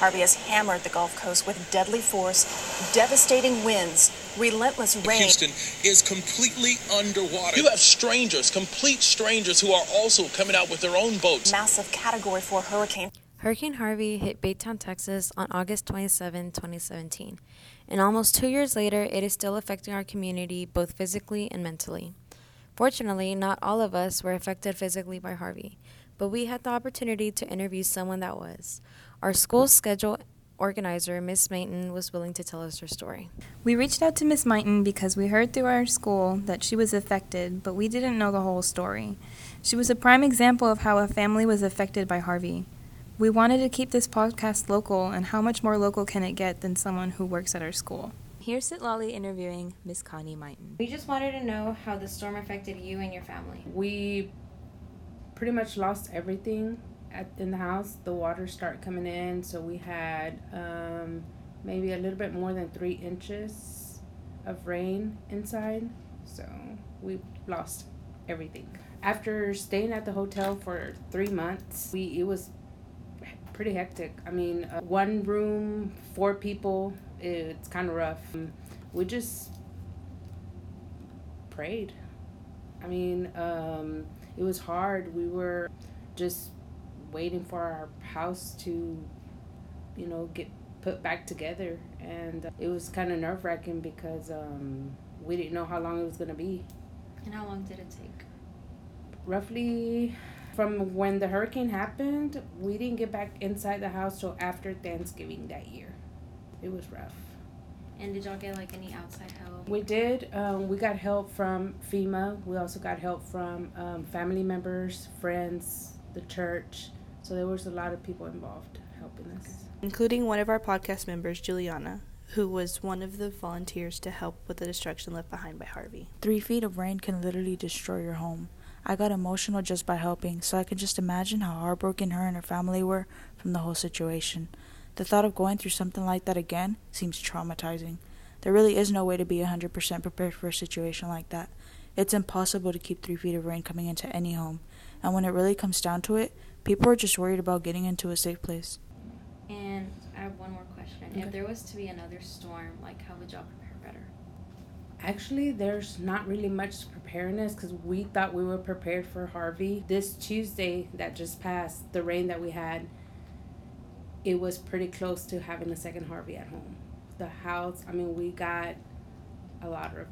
Harvey has hammered the Gulf Coast with deadly force, devastating winds, relentless rain. Houston is completely underwater. You have strangers, complete strangers, who are also coming out with their own boats. Massive Category 4 hurricane. Hurricane Harvey hit Baytown, Texas on August 27, 2017. And almost two years later, it is still affecting our community both physically and mentally. Fortunately, not all of us were affected physically by Harvey, but we had the opportunity to interview someone that was. Our school schedule organizer, Miss Mayton, was willing to tell us her story. We reached out to Miss Mayton because we heard through our school that she was affected, but we didn't know the whole story. She was a prime example of how a family was affected by Harvey. We wanted to keep this podcast local, and how much more local can it get than someone who works at our school? Here's Sitlali interviewing Miss Connie Mayton. We just wanted to know how the storm affected you and your family. We pretty much lost everything at, in the house, the water started coming in, so we had um, maybe a little bit more than three inches of rain inside. So we lost everything. After staying at the hotel for three months, we it was pretty hectic. I mean, uh, one room, four people. It's kind of rough. We just prayed. I mean, um, it was hard. We were just waiting for our house to, you know, get put back together. And it was kind of nerve wracking because um, we didn't know how long it was going to be. And how long did it take? Roughly from when the hurricane happened, we didn't get back inside the house till after Thanksgiving that year. It was rough. And did y'all get like any outside help? We did. Um, we got help from FEMA. We also got help from um, family members, friends, the church. So there was a lot of people involved helping us. Including one of our podcast members, Juliana, who was one of the volunteers to help with the destruction left behind by Harvey. Three feet of rain can literally destroy your home. I got emotional just by helping, so I can just imagine how heartbroken her and her family were from the whole situation. The thought of going through something like that again seems traumatizing. There really is no way to be 100% prepared for a situation like that. It's impossible to keep three feet of rain coming into any home, and when it really comes down to it, People are just worried about getting into a safe place. And I have one more question. Okay. If there was to be another storm, like how would y'all prepare better? Actually, there's not really much preparedness because we thought we were prepared for Harvey. This Tuesday that just passed, the rain that we had, it was pretty close to having a second Harvey at home. The house, I mean, we got a lot of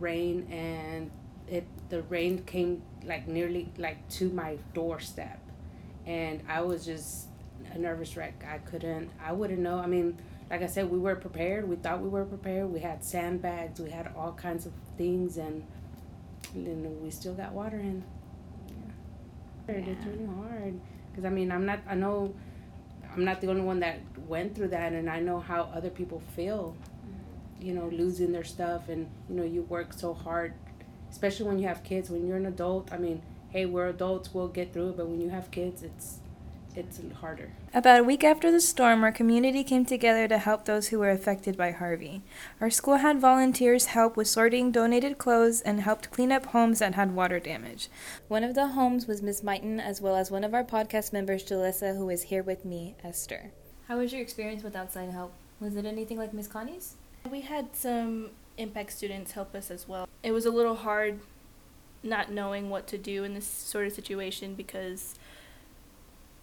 rain and it the rain came like nearly like to my doorstep and I was just a nervous wreck. I couldn't. I wouldn't know. I mean, like I said, we were prepared. We thought we were prepared. We had sandbags. We had all kinds of things, and, then we still got water in. Yeah. yeah. It's really hard because I mean, I'm not. I know. I'm not the only one that went through that, and I know how other people feel. You know, losing their stuff, and you know, you work so hard, especially when you have kids. When you're an adult, I mean, hey, we're adults, we'll get through it. But when you have kids, it's it's harder. About a week after the storm, our community came together to help those who were affected by Harvey. Our school had volunteers help with sorting donated clothes and helped clean up homes that had water damage. One of the homes was Miss Mayton, as well as one of our podcast members, Jalissa, who is here with me, Esther. How was your experience with outside help? Was it anything like Miss Connie's? We had some impact students help us as well. It was a little hard not knowing what to do in this sort of situation because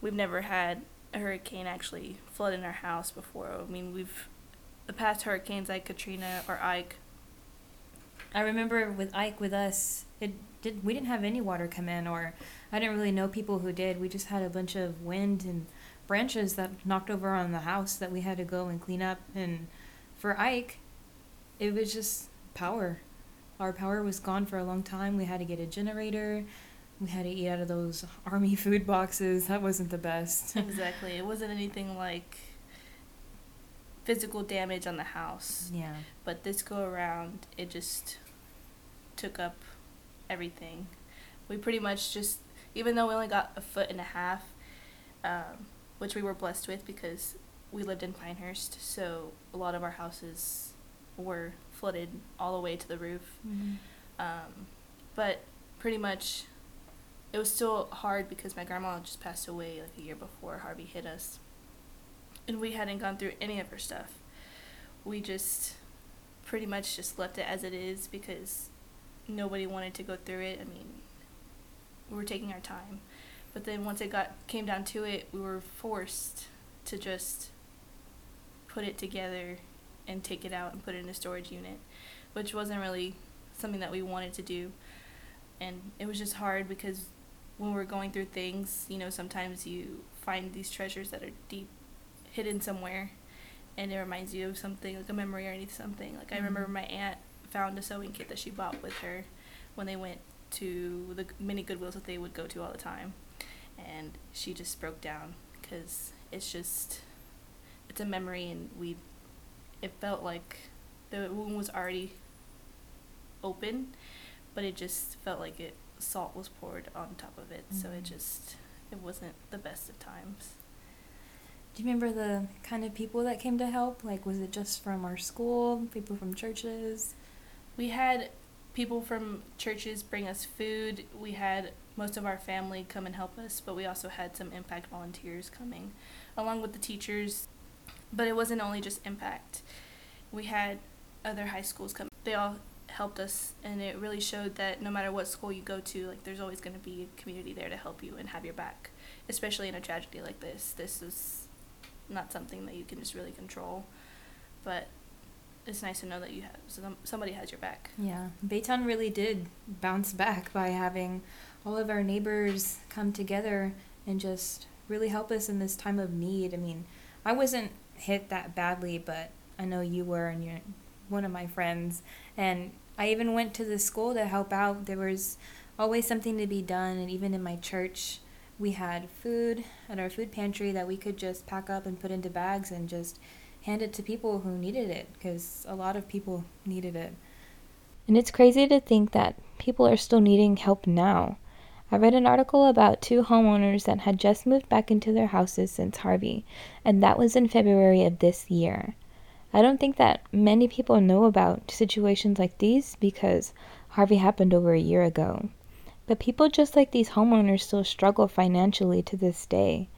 we've never had a hurricane actually flood in our house before. I mean, we've the past hurricanes like Katrina or Ike. I remember with Ike with us, it did we didn't have any water come in or I didn't really know people who did. We just had a bunch of wind and branches that knocked over on the house that we had to go and clean up and for Ike, it was just power our power was gone for a long time. We had to get a generator. We had to eat out of those army food boxes. That wasn't the best. exactly. It wasn't anything like physical damage on the house. Yeah. But this go around, it just took up everything. We pretty much just, even though we only got a foot and a half, um, which we were blessed with because we lived in Pinehurst, so a lot of our houses were flooded all the way to the roof. Mm-hmm. Um, but pretty much, it was still hard because my grandma just passed away like a year before Harvey hit us. and we hadn't gone through any of her stuff. We just pretty much just left it as it is because nobody wanted to go through it. I mean, we were taking our time. But then once it got came down to it, we were forced to just put it together and take it out and put it in a storage unit, which wasn't really something that we wanted to do. And it was just hard because when we're going through things, you know, sometimes you find these treasures that are deep hidden somewhere and it reminds you of something like a memory or something. Like I remember mm-hmm. my aunt found a sewing kit that she bought with her when they went to the many Goodwills that they would go to all the time, and she just broke down because it's just it's a memory and we it felt like the wound was already open, but it just felt like it salt was poured on top of it, mm-hmm. so it mm-hmm. just it wasn't the best of times. Do you remember the kind of people that came to help? Like, was it just from our school, people from churches? We had people from churches bring us food. We had most of our family come and help us, but we also had some impact volunteers coming along with the teachers. But it wasn't only just impact. We had other high schools come. They all helped us and it really showed that no matter what school you go to, like there's always going to be a community there to help you and have your back, especially in a tragedy like this. This is not something that you can just really control. But it's nice to know that you have some, somebody has your back. Yeah, Baytown really did bounce back by having all of our neighbors come together and just really help us in this time of need. I mean, I wasn't hit that badly, but I know you were, and you're one of my friends. And I even went to the school to help out. There was always something to be done, and even in my church, we had food at our food pantry that we could just pack up and put into bags and just hand it to people who needed it because a lot of people needed it. And it's crazy to think that people are still needing help now. I read an article about two homeowners that had just moved back into their houses since Harvey, and that was in February of this year. I don't think that many people know about situations like these because Harvey happened over a year ago. But people just like these homeowners still struggle financially to this day.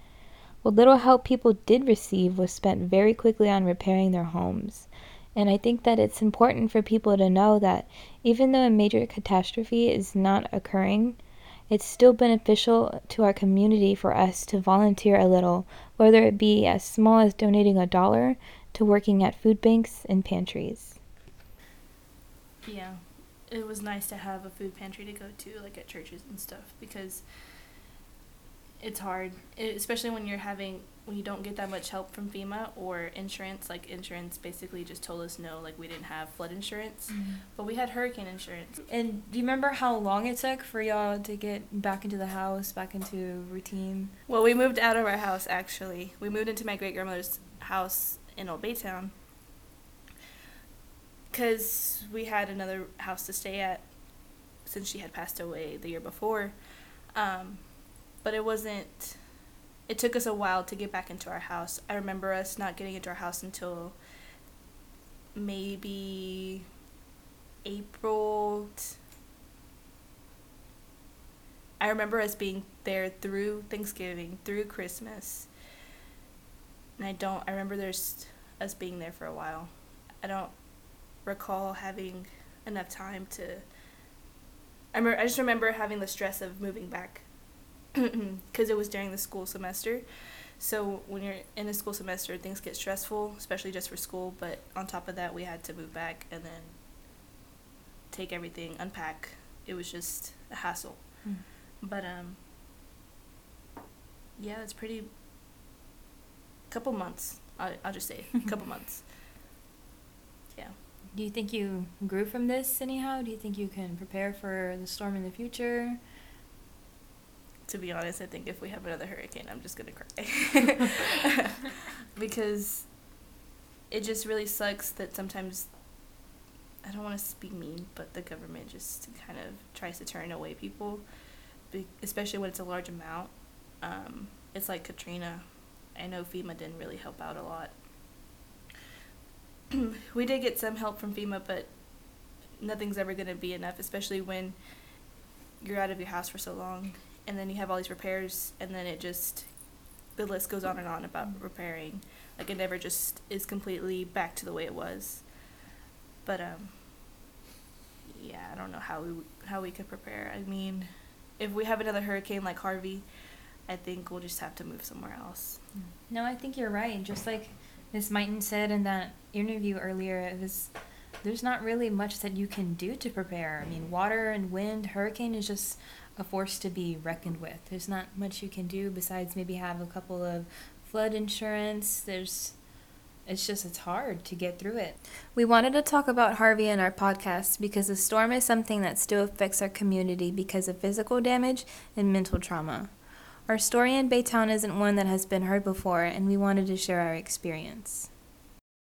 What little help people did receive was spent very quickly on repairing their homes. And I think that it's important for people to know that even though a major catastrophe is not occurring, it's still beneficial to our community for us to volunteer a little, whether it be as small as donating a dollar to working at food banks and pantries. Yeah it was nice to have a food pantry to go to, like at churches and stuff, because it's hard, it, especially when you're having when you don't get that much help from FEMA or insurance. Like insurance basically just told us no, like we didn't have flood insurance, mm-hmm. but we had hurricane insurance. And do you remember how long it took for y'all to get back into the house, back into routine? Well, we moved out of our house actually. We moved into my great grandmother's house in Old Baytown because we had another house to stay at since she had passed away the year before. Um, but it wasn't. It took us a while to get back into our house. I remember us not getting into our house until maybe April. T- I remember us being there through Thanksgiving, through Christmas. And I don't, I remember there's us being there for a while. I don't recall having enough time to. I, remember, I just remember having the stress of moving back because it was during the school semester. So when you're in a school semester, things get stressful, especially just for school. But on top of that, we had to move back and then take everything, unpack. It was just a hassle. Mm. But um, yeah, it's pretty. Couple months. I I'll just say a couple months. Yeah. Do you think you grew from this anyhow? Do you think you can prepare for the storm in the future? To be honest, I think if we have another hurricane, I'm just gonna cry. because it just really sucks that sometimes I don't want to be mean, but the government just kind of tries to turn away people, especially when it's a large amount. Um, it's like Katrina. I know FEMA didn't really help out a lot we did get some help from FEMA, but nothing's ever going to be enough, especially when you're out of your house for so long and then you have all these repairs and then it just the list goes on and on about repairing. Like it never just is completely back to the way it was. But um yeah, I don't know how we how we could prepare. I mean, if we have another hurricane like Harvey, I think we'll just have to move somewhere else. No, I think you're right. Just like Miss Mayton said in that interview earlier, it was there's not really much that you can do to prepare. I mean, water and wind, hurricane is just a force to be reckoned with. There's not much you can do besides maybe have a couple of flood insurance. There's it's just it's hard to get through it. We wanted to talk about Harvey in our podcast because the storm is something that still affects our community because of physical damage and mental trauma. Our story in Baytown isn't one that has been heard before, and we wanted to share our experience.